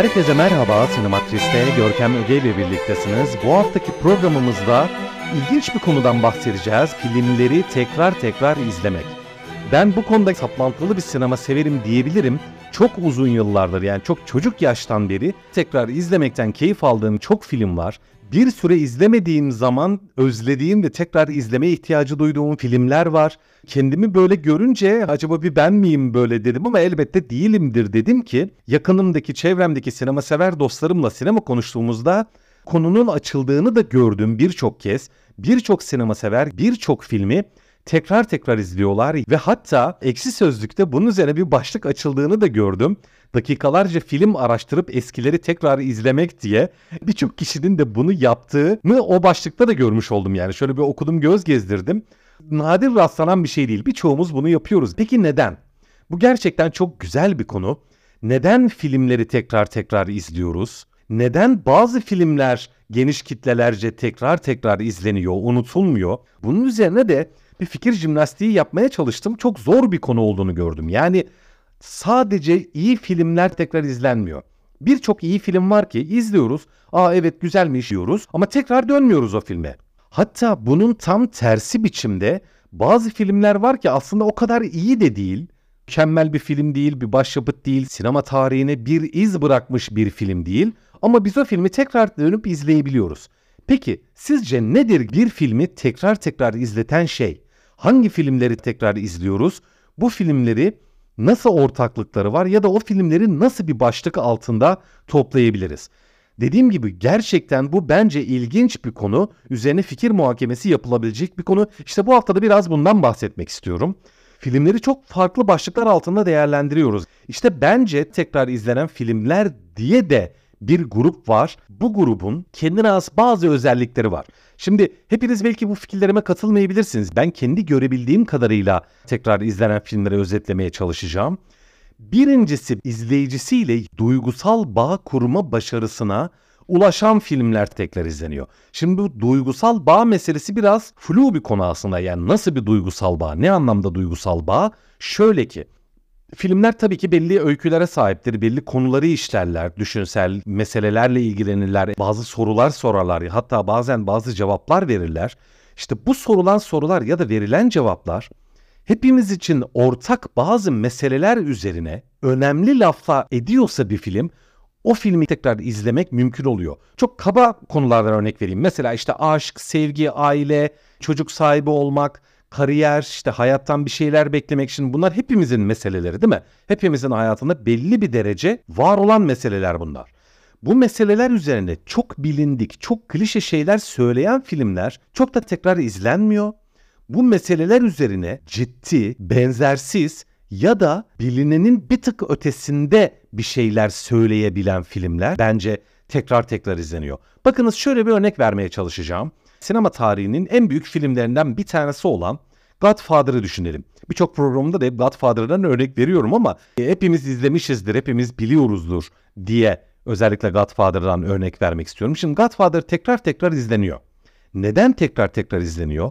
Herkese merhaba, Sinematris'te Görkem Öge ile birliktesiniz. Bu haftaki programımızda ilginç bir konudan bahsedeceğiz. Filmleri tekrar tekrar izlemek. Ben bu konuda saplantılı bir sinema severim diyebilirim. Çok uzun yıllardır yani çok çocuk yaştan beri tekrar izlemekten keyif aldığım çok film var bir süre izlemediğim zaman özlediğim ve tekrar izleme ihtiyacı duyduğum filmler var. Kendimi böyle görünce acaba bir ben miyim böyle dedim ama elbette değilimdir dedim ki yakınımdaki çevremdeki sinema sever dostlarımla sinema konuştuğumuzda konunun açıldığını da gördüm birçok kez. Birçok sinema sever birçok filmi tekrar tekrar izliyorlar ve hatta Eksi Sözlük'te bunun üzerine bir başlık açıldığını da gördüm. Dakikalarca film araştırıp eskileri tekrar izlemek diye birçok kişinin de bunu yaptığını o başlıkta da görmüş oldum yani. Şöyle bir okudum göz gezdirdim. Nadir rastlanan bir şey değil. Birçoğumuz bunu yapıyoruz. Peki neden? Bu gerçekten çok güzel bir konu. Neden filmleri tekrar tekrar izliyoruz? Neden bazı filmler geniş kitlelerce tekrar tekrar izleniyor, unutulmuyor? Bunun üzerine de bir fikir jimnastiği yapmaya çalıştım. Çok zor bir konu olduğunu gördüm. Yani sadece iyi filmler tekrar izlenmiyor. Birçok iyi film var ki izliyoruz. Aa evet güzelmiş diyoruz ama tekrar dönmüyoruz o filme. Hatta bunun tam tersi biçimde bazı filmler var ki aslında o kadar iyi de değil. Mükemmel bir film değil, bir başyapıt değil, sinema tarihine bir iz bırakmış bir film değil. Ama biz o filmi tekrar dönüp izleyebiliyoruz. Peki sizce nedir bir filmi tekrar tekrar izleten şey? Hangi filmleri tekrar izliyoruz? Bu filmleri nasıl ortaklıkları var ya da o filmleri nasıl bir başlık altında toplayabiliriz? Dediğim gibi gerçekten bu bence ilginç bir konu. Üzerine fikir muhakemesi yapılabilecek bir konu. İşte bu haftada biraz bundan bahsetmek istiyorum. Filmleri çok farklı başlıklar altında değerlendiriyoruz. İşte bence tekrar izlenen filmler diye de bir grup var. Bu grubun kendine has bazı özellikleri var. Şimdi hepiniz belki bu fikirlerime katılmayabilirsiniz. Ben kendi görebildiğim kadarıyla tekrar izlenen filmleri özetlemeye çalışacağım. Birincisi izleyicisiyle duygusal bağ kurma başarısına ulaşan filmler tekrar izleniyor. Şimdi bu duygusal bağ meselesi biraz flu bir konu aslında. Yani nasıl bir duygusal bağ? Ne anlamda duygusal bağ? Şöyle ki Filmler tabii ki belli öykülere sahiptir, belli konuları işlerler, düşünsel meselelerle ilgilenirler, bazı sorular sorarlar, hatta bazen bazı cevaplar verirler. İşte bu sorulan sorular ya da verilen cevaplar hepimiz için ortak bazı meseleler üzerine önemli lafla ediyorsa bir film, o filmi tekrar izlemek mümkün oluyor. Çok kaba konulardan örnek vereyim. Mesela işte aşk, sevgi, aile, çocuk sahibi olmak, kariyer, işte hayattan bir şeyler beklemek için bunlar hepimizin meseleleri değil mi? Hepimizin hayatında belli bir derece var olan meseleler bunlar. Bu meseleler üzerine çok bilindik, çok klişe şeyler söyleyen filmler çok da tekrar izlenmiyor. Bu meseleler üzerine ciddi, benzersiz ya da bilinenin bir tık ötesinde bir şeyler söyleyebilen filmler bence tekrar tekrar izleniyor. Bakınız şöyle bir örnek vermeye çalışacağım sinema tarihinin en büyük filmlerinden bir tanesi olan Godfather'ı düşünelim. Birçok programda da Godfather'dan örnek veriyorum ama hepimiz izlemişizdir, hepimiz biliyoruzdur diye özellikle Godfather'dan örnek vermek istiyorum. Şimdi Godfather tekrar tekrar izleniyor. Neden tekrar tekrar izleniyor?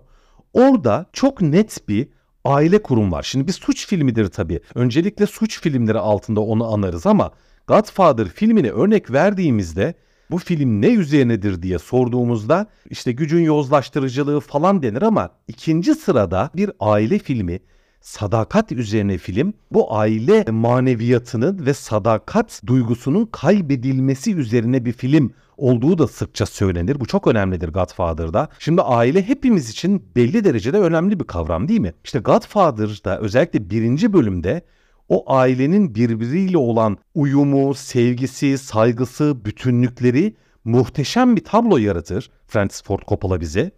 Orada çok net bir aile kurum var. Şimdi bir suç filmidir tabii. Öncelikle suç filmleri altında onu anarız ama Godfather filmini örnek verdiğimizde bu film ne üzerinedir diye sorduğumuzda işte gücün yozlaştırıcılığı falan denir ama ikinci sırada bir aile filmi sadakat üzerine film bu aile maneviyatının ve sadakat duygusunun kaybedilmesi üzerine bir film olduğu da sıkça söylenir. Bu çok önemlidir Godfather'da. Şimdi aile hepimiz için belli derecede önemli bir kavram değil mi? İşte Godfather'da özellikle birinci bölümde o ailenin birbiriyle olan uyumu, sevgisi, saygısı, bütünlükleri muhteşem bir tablo yaratır Francis Ford Coppola bize.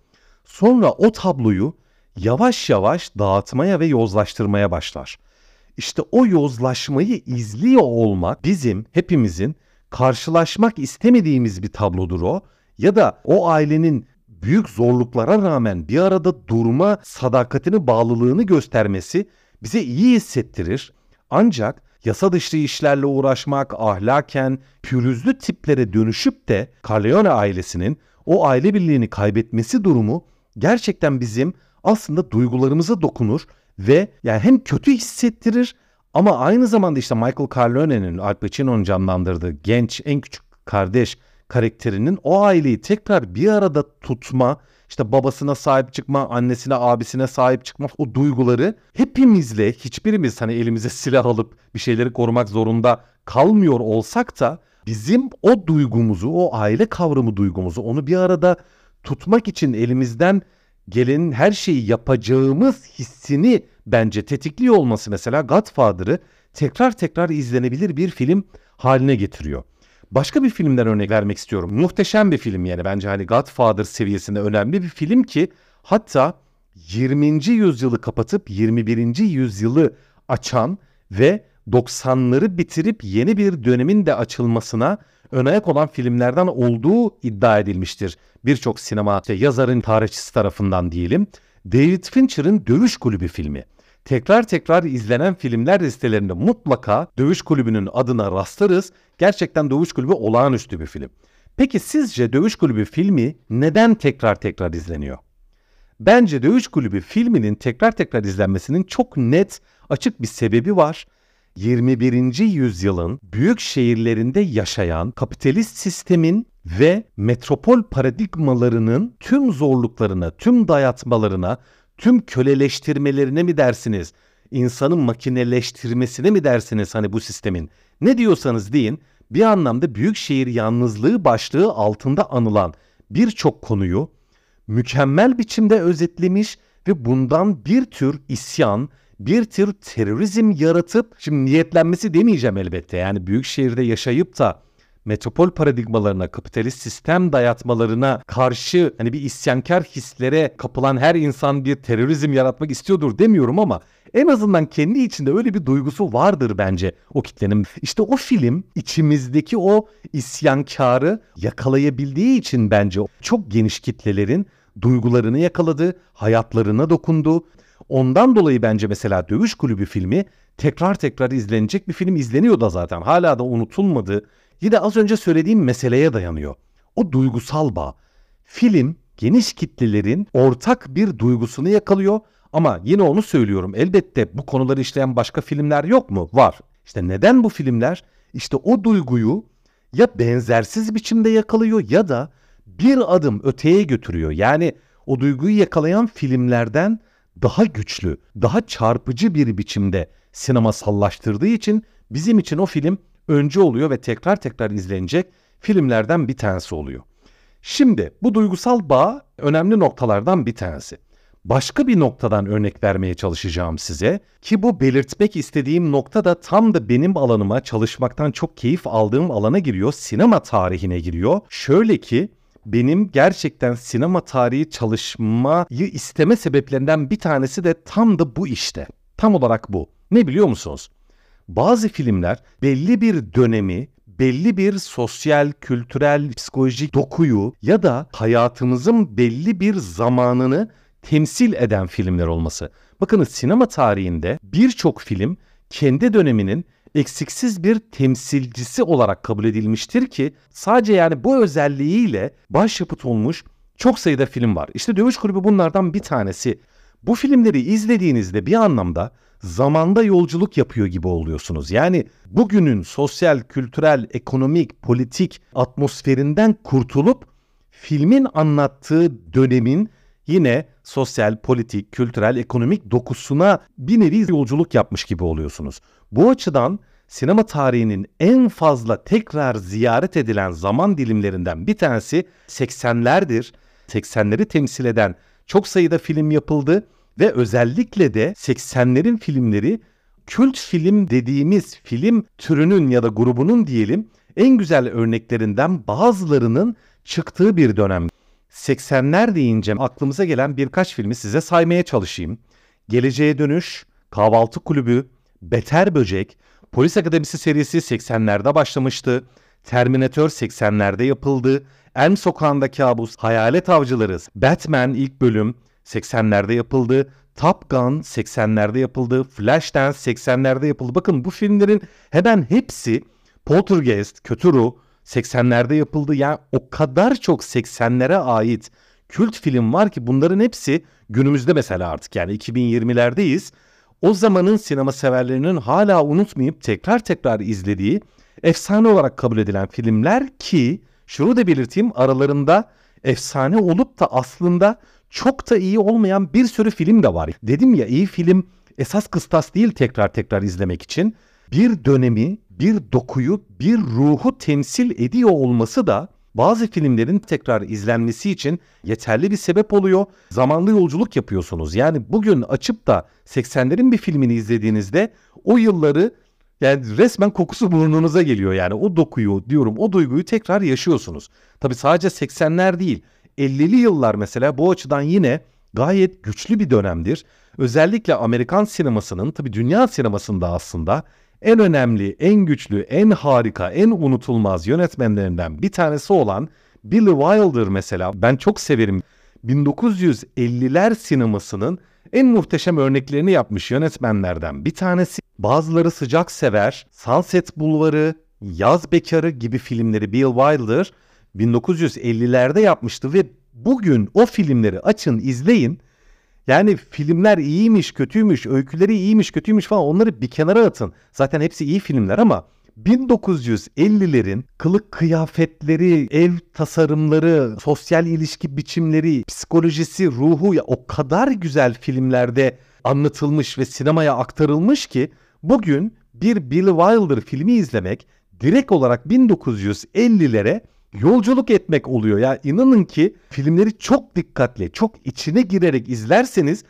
Sonra o tabloyu yavaş yavaş dağıtmaya ve yozlaştırmaya başlar. İşte o yozlaşmayı izliyor olmak bizim hepimizin karşılaşmak istemediğimiz bir tablodur o. Ya da o ailenin büyük zorluklara rağmen bir arada durma sadakatini, bağlılığını göstermesi bize iyi hissettirir. Ancak yasa dışı işlerle uğraşmak, ahlaken pürüzlü tiplere dönüşüp de Corleone ailesinin o aile birliğini kaybetmesi durumu gerçekten bizim aslında duygularımıza dokunur ve yani hem kötü hissettirir ama aynı zamanda işte Michael Corleone'nin Al Pacino'nun canlandırdığı genç en küçük kardeş karakterinin o aileyi tekrar bir arada tutma, işte babasına sahip çıkma, annesine, abisine sahip çıkma o duyguları hepimizle hiçbirimiz hani elimize silah alıp bir şeyleri korumak zorunda kalmıyor olsak da bizim o duygumuzu, o aile kavramı duygumuzu onu bir arada tutmak için elimizden gelenin her şeyi yapacağımız hissini bence tetikliyor olması mesela Godfather'ı tekrar tekrar izlenebilir bir film haline getiriyor. Başka bir filmden örnek vermek istiyorum. Muhteşem bir film yani bence hani Godfather seviyesinde önemli bir film ki hatta 20. yüzyılı kapatıp 21. yüzyılı açan ve 90'ları bitirip yeni bir dönemin de açılmasına ön ayak olan filmlerden olduğu iddia edilmiştir. Birçok sinema işte yazarın tarihçisi tarafından diyelim. David Fincher'ın Dövüş Kulübü filmi. Tekrar tekrar izlenen filmler listelerinde mutlaka Dövüş Kulübü'nün adına rastlarız. Gerçekten Dövüş Kulübü olağanüstü bir film. Peki sizce Dövüş Kulübü filmi neden tekrar tekrar izleniyor? Bence Dövüş Kulübü filminin tekrar tekrar izlenmesinin çok net, açık bir sebebi var. 21. yüzyılın büyük şehirlerinde yaşayan kapitalist sistemin ve metropol paradigmalarının tüm zorluklarına, tüm dayatmalarına, tüm köleleştirmelerine mi dersiniz? İnsanın makineleştirmesine mi dersiniz hani bu sistemin? Ne diyorsanız deyin bir anlamda büyük şehir yalnızlığı başlığı altında anılan birçok konuyu mükemmel biçimde özetlemiş ve bundan bir tür isyan, bir tür terörizm yaratıp şimdi niyetlenmesi demeyeceğim elbette. Yani büyük şehirde yaşayıp da metropol paradigmalarına, kapitalist sistem dayatmalarına karşı hani bir isyankar hislere kapılan her insan bir terörizm yaratmak istiyordur demiyorum ama en azından kendi içinde öyle bir duygusu vardır bence o kitlenin. İşte o film içimizdeki o isyankarı yakalayabildiği için bence çok geniş kitlelerin duygularını yakaladı, hayatlarına dokundu. Ondan dolayı bence mesela Dövüş Kulübü filmi tekrar tekrar izlenecek bir film izleniyor da zaten. Hala da unutulmadı. Yine az önce söylediğim meseleye dayanıyor. O duygusal bağ. Film geniş kitlelerin ortak bir duygusunu yakalıyor ama yine onu söylüyorum. Elbette bu konuları işleyen başka filmler yok mu? Var. İşte neden bu filmler? İşte o duyguyu ya benzersiz biçimde yakalıyor ya da bir adım öteye götürüyor. Yani o duyguyu yakalayan filmlerden daha güçlü, daha çarpıcı bir biçimde sinema sallaştırdığı için bizim için o film öncü oluyor ve tekrar tekrar izlenecek filmlerden bir tanesi oluyor. Şimdi bu duygusal bağ önemli noktalardan bir tanesi. Başka bir noktadan örnek vermeye çalışacağım size ki bu belirtmek istediğim nokta da tam da benim alanıma çalışmaktan çok keyif aldığım alana giriyor. Sinema tarihine giriyor. Şöyle ki benim gerçekten sinema tarihi çalışmayı isteme sebeplerinden bir tanesi de tam da bu işte. Tam olarak bu. Ne biliyor musunuz? Bazı filmler belli bir dönemi, belli bir sosyal, kültürel, psikolojik dokuyu ya da hayatımızın belli bir zamanını temsil eden filmler olması. Bakınız sinema tarihinde birçok film kendi döneminin eksiksiz bir temsilcisi olarak kabul edilmiştir ki sadece yani bu özelliğiyle başyapıt olmuş çok sayıda film var. İşte Dövüş Kulübü bunlardan bir tanesi. Bu filmleri izlediğinizde bir anlamda zamanda yolculuk yapıyor gibi oluyorsunuz. Yani bugünün sosyal, kültürel, ekonomik, politik atmosferinden kurtulup filmin anlattığı dönemin yine sosyal, politik, kültürel, ekonomik dokusuna bir nevi yolculuk yapmış gibi oluyorsunuz. Bu açıdan sinema tarihinin en fazla tekrar ziyaret edilen zaman dilimlerinden bir tanesi 80'lerdir. 80'leri temsil eden çok sayıda film yapıldı ve özellikle de 80'lerin filmleri kült film dediğimiz film türünün ya da grubunun diyelim en güzel örneklerinden bazılarının çıktığı bir dönem. 80'ler deyince aklımıza gelen birkaç filmi size saymaya çalışayım. Geleceğe Dönüş, Kahvaltı Kulübü, Beter Böcek, Polis Akademisi serisi 80'lerde başlamıştı. Terminator 80'lerde yapıldı. Elm Sokağı'nda Kabus, Hayalet Avcıları, Batman ilk bölüm 80'lerde yapıldı. Top Gun 80'lerde yapıldı. Flashdance 80'lerde yapıldı. Bakın bu filmlerin hemen hepsi Poltergeist, Kötü Ruh 80'lerde yapıldı. Yani o kadar çok 80'lere ait kült film var ki bunların hepsi günümüzde mesela artık yani 2020'lerdeyiz. O zamanın sinema severlerinin hala unutmayıp tekrar tekrar izlediği efsane olarak kabul edilen filmler ki şunu da belirteyim aralarında efsane olup da aslında çok da iyi olmayan bir sürü film de var. Dedim ya iyi film esas kıstas değil tekrar tekrar izlemek için. Bir dönemi, bir dokuyu, bir ruhu temsil ediyor olması da bazı filmlerin tekrar izlenmesi için yeterli bir sebep oluyor. Zamanlı yolculuk yapıyorsunuz. Yani bugün açıp da 80'lerin bir filmini izlediğinizde o yılları yani resmen kokusu burnunuza geliyor yani o dokuyu diyorum o duyguyu tekrar yaşıyorsunuz. Tabi sadece 80'ler değil 50'li yıllar mesela bu açıdan yine gayet güçlü bir dönemdir. Özellikle Amerikan sinemasının tabi dünya sinemasında aslında en önemli, en güçlü, en harika, en unutulmaz yönetmenlerinden bir tanesi olan Billy Wilder mesela ben çok severim. 1950'ler sinemasının en muhteşem örneklerini yapmış yönetmenlerden bir tanesi. Bazıları sıcak sever, Sunset Bulvarı, Yaz Bekarı gibi filmleri Bill Wilder 1950'lerde yapmıştı ve bugün o filmleri açın izleyin. Yani filmler iyiymiş, kötüymüş, öyküleri iyiymiş, kötüymüş falan onları bir kenara atın. Zaten hepsi iyi filmler ama 1950'lerin kılık kıyafetleri, ev tasarımları, sosyal ilişki biçimleri, psikolojisi, ruhu ya o kadar güzel filmlerde anlatılmış ve sinemaya aktarılmış ki bugün bir Bill Wilder filmi izlemek direkt olarak 1950'lere yolculuk etmek oluyor. Ya inanın ki filmleri çok dikkatli, çok içine girerek izlerseniz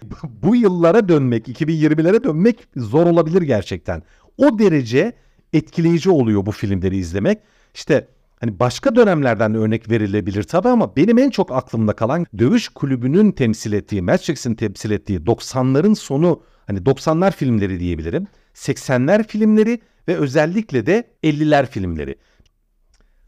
bu yıllara dönmek, 2020'lere dönmek zor olabilir gerçekten. O derece etkileyici oluyor bu filmleri izlemek. İşte hani başka dönemlerden de örnek verilebilir tabi ama benim en çok aklımda kalan dövüş kulübünün temsil ettiği, Matrix'in temsil ettiği 90'ların sonu hani 90'lar filmleri diyebilirim. 80'ler filmleri ve özellikle de 50'ler filmleri.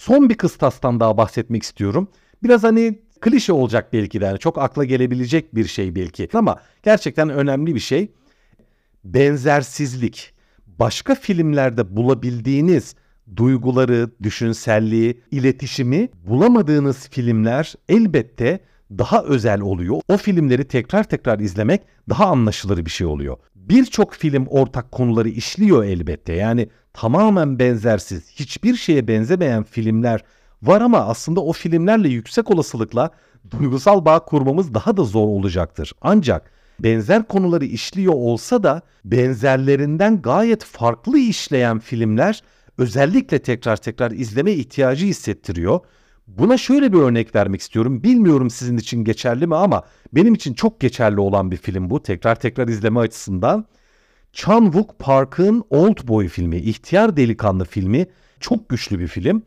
Son bir kıstastan daha bahsetmek istiyorum. Biraz hani klişe olacak belki de yani çok akla gelebilecek bir şey belki ama gerçekten önemli bir şey. Benzersizlik. Başka filmlerde bulabildiğiniz duyguları, düşünselliği, iletişimi bulamadığınız filmler elbette daha özel oluyor. O filmleri tekrar tekrar izlemek daha anlaşılır bir şey oluyor. Birçok film ortak konuları işliyor elbette. Yani tamamen benzersiz, hiçbir şeye benzemeyen filmler var ama aslında o filmlerle yüksek olasılıkla duygusal bağ kurmamız daha da zor olacaktır. Ancak benzer konuları işliyor olsa da benzerlerinden gayet farklı işleyen filmler özellikle tekrar tekrar izleme ihtiyacı hissettiriyor. Buna şöyle bir örnek vermek istiyorum. Bilmiyorum sizin için geçerli mi ama benim için çok geçerli olan bir film bu. Tekrar tekrar izleme açısından. Chan Wook Park'ın Old Boy filmi, İhtiyar Delikanlı filmi çok güçlü bir film.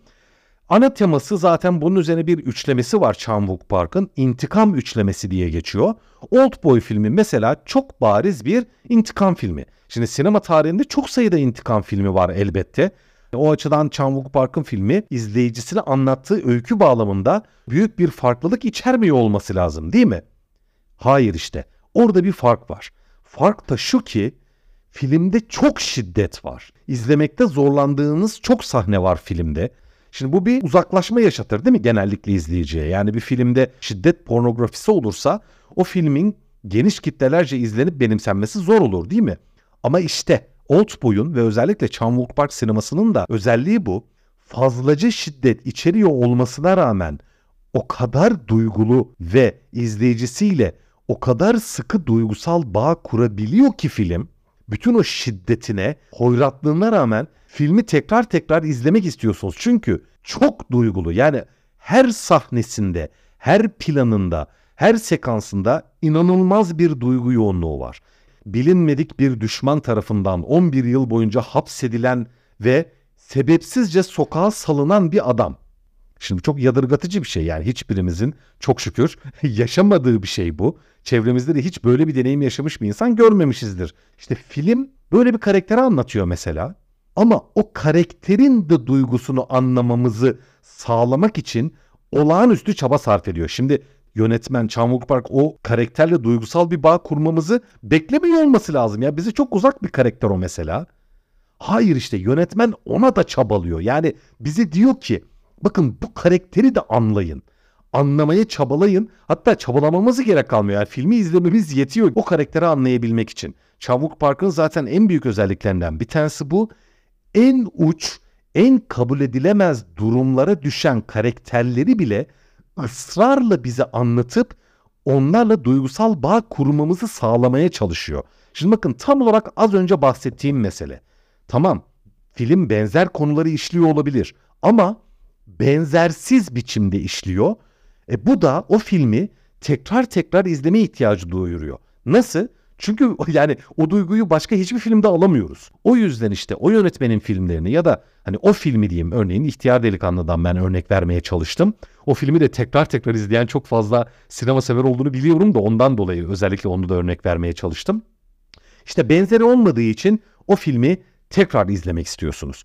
Ana teması zaten bunun üzerine bir üçlemesi var Chan Wook Park'ın. İntikam üçlemesi diye geçiyor. Old Boy filmi mesela çok bariz bir intikam filmi. Şimdi sinema tarihinde çok sayıda intikam filmi var elbette. O açıdan Chan Park'ın filmi izleyicisine anlattığı öykü bağlamında büyük bir farklılık içermiyor olması lazım değil mi? Hayır işte. Orada bir fark var. Fark da şu ki filmde çok şiddet var. İzlemekte zorlandığınız çok sahne var filmde. Şimdi bu bir uzaklaşma yaşatır değil mi genellikle izleyiciye? Yani bir filmde şiddet pornografisi olursa o filmin geniş kitlelerce izlenip benimsenmesi zor olur değil mi? Ama işte Old Boy'un ve özellikle Wook Park sinemasının da özelliği bu. Fazlaca şiddet içeriyor olmasına rağmen o kadar duygulu ve izleyicisiyle o kadar sıkı duygusal bağ kurabiliyor ki film bütün o şiddetine, hoyratlığına rağmen filmi tekrar tekrar izlemek istiyorsunuz. Çünkü çok duygulu. Yani her sahnesinde, her planında, her sekansında inanılmaz bir duygu yoğunluğu var. Bilinmedik bir düşman tarafından 11 yıl boyunca hapsedilen ve sebepsizce sokağa salınan bir adam. Şimdi çok yadırgatıcı bir şey yani hiçbirimizin çok şükür yaşamadığı bir şey bu. Çevremizde de hiç böyle bir deneyim yaşamış bir insan görmemişizdir. İşte film böyle bir karakteri anlatıyor mesela. Ama o karakterin de duygusunu anlamamızı sağlamak için olağanüstü çaba sarf ediyor. Şimdi yönetmen Chan Park o karakterle duygusal bir bağ kurmamızı beklemiyor olması lazım. Ya bize çok uzak bir karakter o mesela. Hayır işte yönetmen ona da çabalıyor. Yani bize diyor ki bakın bu karakteri de anlayın. Anlamaya çabalayın. Hatta çabalamamızı gerek kalmıyor. Yani filmi izlememiz yetiyor o karakteri anlayabilmek için. Çavuk Park'ın zaten en büyük özelliklerinden bir tanesi bu. En uç, en kabul edilemez durumlara düşen karakterleri bile ısrarla bize anlatıp onlarla duygusal bağ kurmamızı sağlamaya çalışıyor. Şimdi bakın tam olarak az önce bahsettiğim mesele. Tamam film benzer konuları işliyor olabilir ama benzersiz biçimde işliyor. E bu da o filmi tekrar tekrar izleme ihtiyacı duyuruyor. Nasıl? Çünkü yani o duyguyu başka hiçbir filmde alamıyoruz. O yüzden işte o yönetmenin filmlerini ya da hani o filmi diyeyim örneğin İhtiyar Delikanlı'dan ben örnek vermeye çalıştım. O filmi de tekrar tekrar izleyen çok fazla sinema sever olduğunu biliyorum da ondan dolayı özellikle onu da örnek vermeye çalıştım. İşte benzeri olmadığı için o filmi tekrar izlemek istiyorsunuz.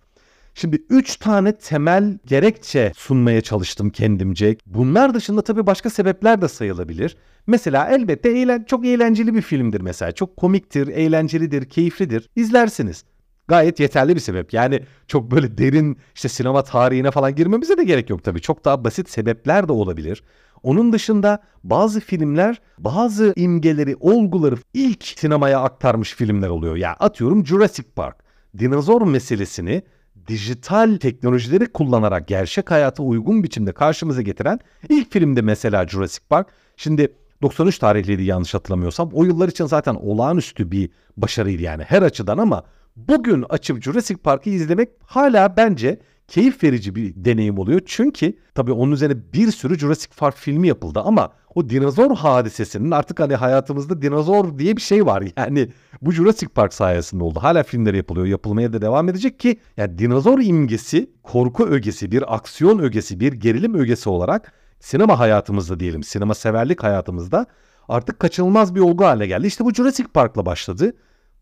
Şimdi üç tane temel gerekçe sunmaya çalıştım kendimce. Bunlar dışında tabii başka sebepler de sayılabilir. Mesela elbette eğlen çok eğlenceli bir filmdir mesela. Çok komiktir, eğlencelidir, keyiflidir. İzlersiniz. Gayet yeterli bir sebep. Yani çok böyle derin işte sinema tarihine falan girmemize de gerek yok tabii. Çok daha basit sebepler de olabilir. Onun dışında bazı filmler bazı imgeleri, olguları ilk sinemaya aktarmış filmler oluyor. Ya yani atıyorum Jurassic Park. Dinozor meselesini dijital teknolojileri kullanarak gerçek hayata uygun biçimde karşımıza getiren ilk filmde mesela Jurassic Park. Şimdi 93 tarihliydi yanlış hatırlamıyorsam. O yıllar için zaten olağanüstü bir başarıydı yani her açıdan ama bugün açıp Jurassic Park'ı izlemek hala bence keyif verici bir deneyim oluyor. Çünkü tabii onun üzerine bir sürü Jurassic Park filmi yapıldı ama o dinozor hadisesinin artık hani hayatımızda dinozor diye bir şey var. Yani bu Jurassic Park sayesinde oldu. Hala filmleri yapılıyor. Yapılmaya da devam edecek ki yani dinozor imgesi, korku ögesi, bir aksiyon ögesi, bir gerilim ögesi olarak sinema hayatımızda diyelim, sinema severlik hayatımızda artık kaçınılmaz bir olgu haline geldi. İşte bu Jurassic Park'la başladı.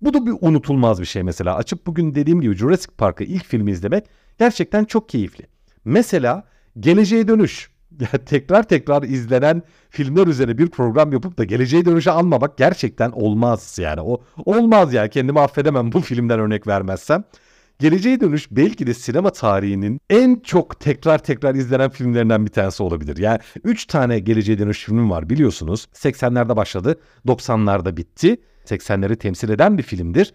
Bu da bir unutulmaz bir şey mesela. Açıp bugün dediğim gibi Jurassic Park'ı ilk filmi izlemek gerçekten çok keyifli. Mesela Geleceğe Dönüş. Tekrar tekrar izlenen filmler üzerine bir program yapıp da geleceğe dönüşe almamak gerçekten olmaz yani. O olmaz ya kendimi affedemem bu filmden örnek vermezsem. Geleceğe Dönüş belki de sinema tarihinin en çok tekrar tekrar izlenen filmlerinden bir tanesi olabilir. Yani 3 tane Geleceğe Dönüş filmi var biliyorsunuz. 80'lerde başladı, 90'larda bitti. 80'leri temsil eden bir filmdir.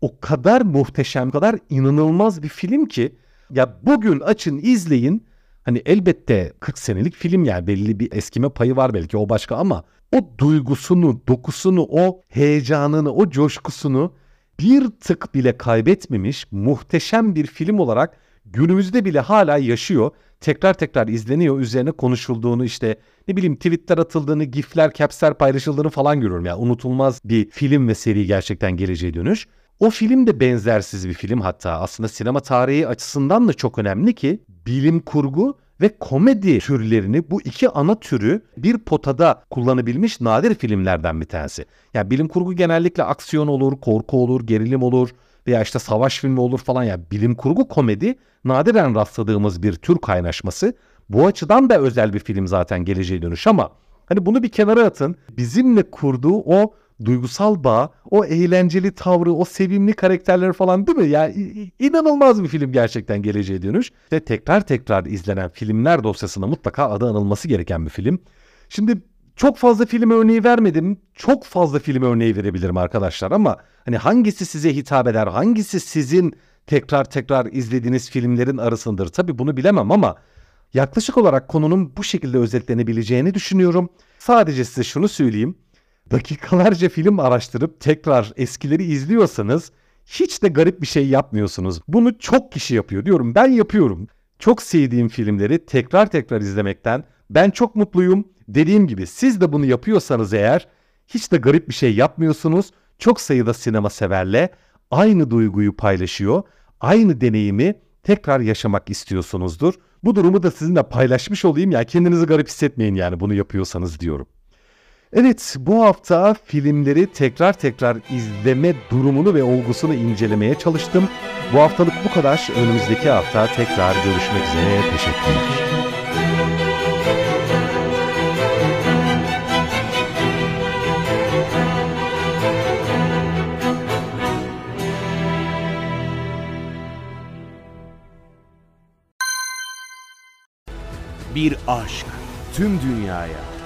O kadar muhteşem, kadar inanılmaz bir film ki ya bugün açın izleyin. Hani elbette 40 senelik film yani belli bir eskime payı var belki o başka ama o duygusunu, dokusunu, o heyecanını, o coşkusunu bir tık bile kaybetmemiş muhteşem bir film olarak günümüzde bile hala yaşıyor. Tekrar tekrar izleniyor. Üzerine konuşulduğunu işte ne bileyim tweetler atıldığını, gifler, capsler paylaşıldığını falan görüyorum. Yani unutulmaz bir film ve seri gerçekten geleceğe dönüş. O film de benzersiz bir film hatta aslında sinema tarihi açısından da çok önemli ki bilim kurgu ve komedi türlerini bu iki ana türü bir potada kullanabilmiş nadir filmlerden bir tanesi. Yani bilim kurgu genellikle aksiyon olur, korku olur, gerilim olur veya işte savaş filmi olur falan ya yani bilim kurgu komedi nadiren rastladığımız bir tür kaynaşması. Bu açıdan da özel bir film zaten geleceğe dönüş ama hani bunu bir kenara atın. Bizimle kurduğu o duygusal bağ, o eğlenceli tavrı, o sevimli karakterleri falan değil mi? Yani inanılmaz bir film gerçekten geleceğe dönüş. Ve tekrar tekrar izlenen filmler dosyasına mutlaka adı anılması gereken bir film. Şimdi çok fazla film örneği vermedim. Çok fazla film örneği verebilirim arkadaşlar ama hani hangisi size hitap eder? Hangisi sizin tekrar tekrar izlediğiniz filmlerin arasındır? Tabii bunu bilemem ama yaklaşık olarak konunun bu şekilde özetlenebileceğini düşünüyorum. Sadece size şunu söyleyeyim dakikalarca film araştırıp tekrar eskileri izliyorsanız hiç de garip bir şey yapmıyorsunuz. Bunu çok kişi yapıyor diyorum. Ben yapıyorum. Çok sevdiğim filmleri tekrar tekrar izlemekten ben çok mutluyum. Dediğim gibi siz de bunu yapıyorsanız eğer hiç de garip bir şey yapmıyorsunuz. Çok sayıda sinema severle aynı duyguyu paylaşıyor. Aynı deneyimi tekrar yaşamak istiyorsunuzdur. Bu durumu da sizinle paylaşmış olayım ya kendinizi garip hissetmeyin yani bunu yapıyorsanız diyorum. Evet, bu hafta filmleri tekrar tekrar izleme durumunu ve olgusunu incelemeye çalıştım. Bu haftalık bu kadar. Önümüzdeki hafta tekrar görüşmek üzere. Teşekkürler. Bir aşk tüm dünyaya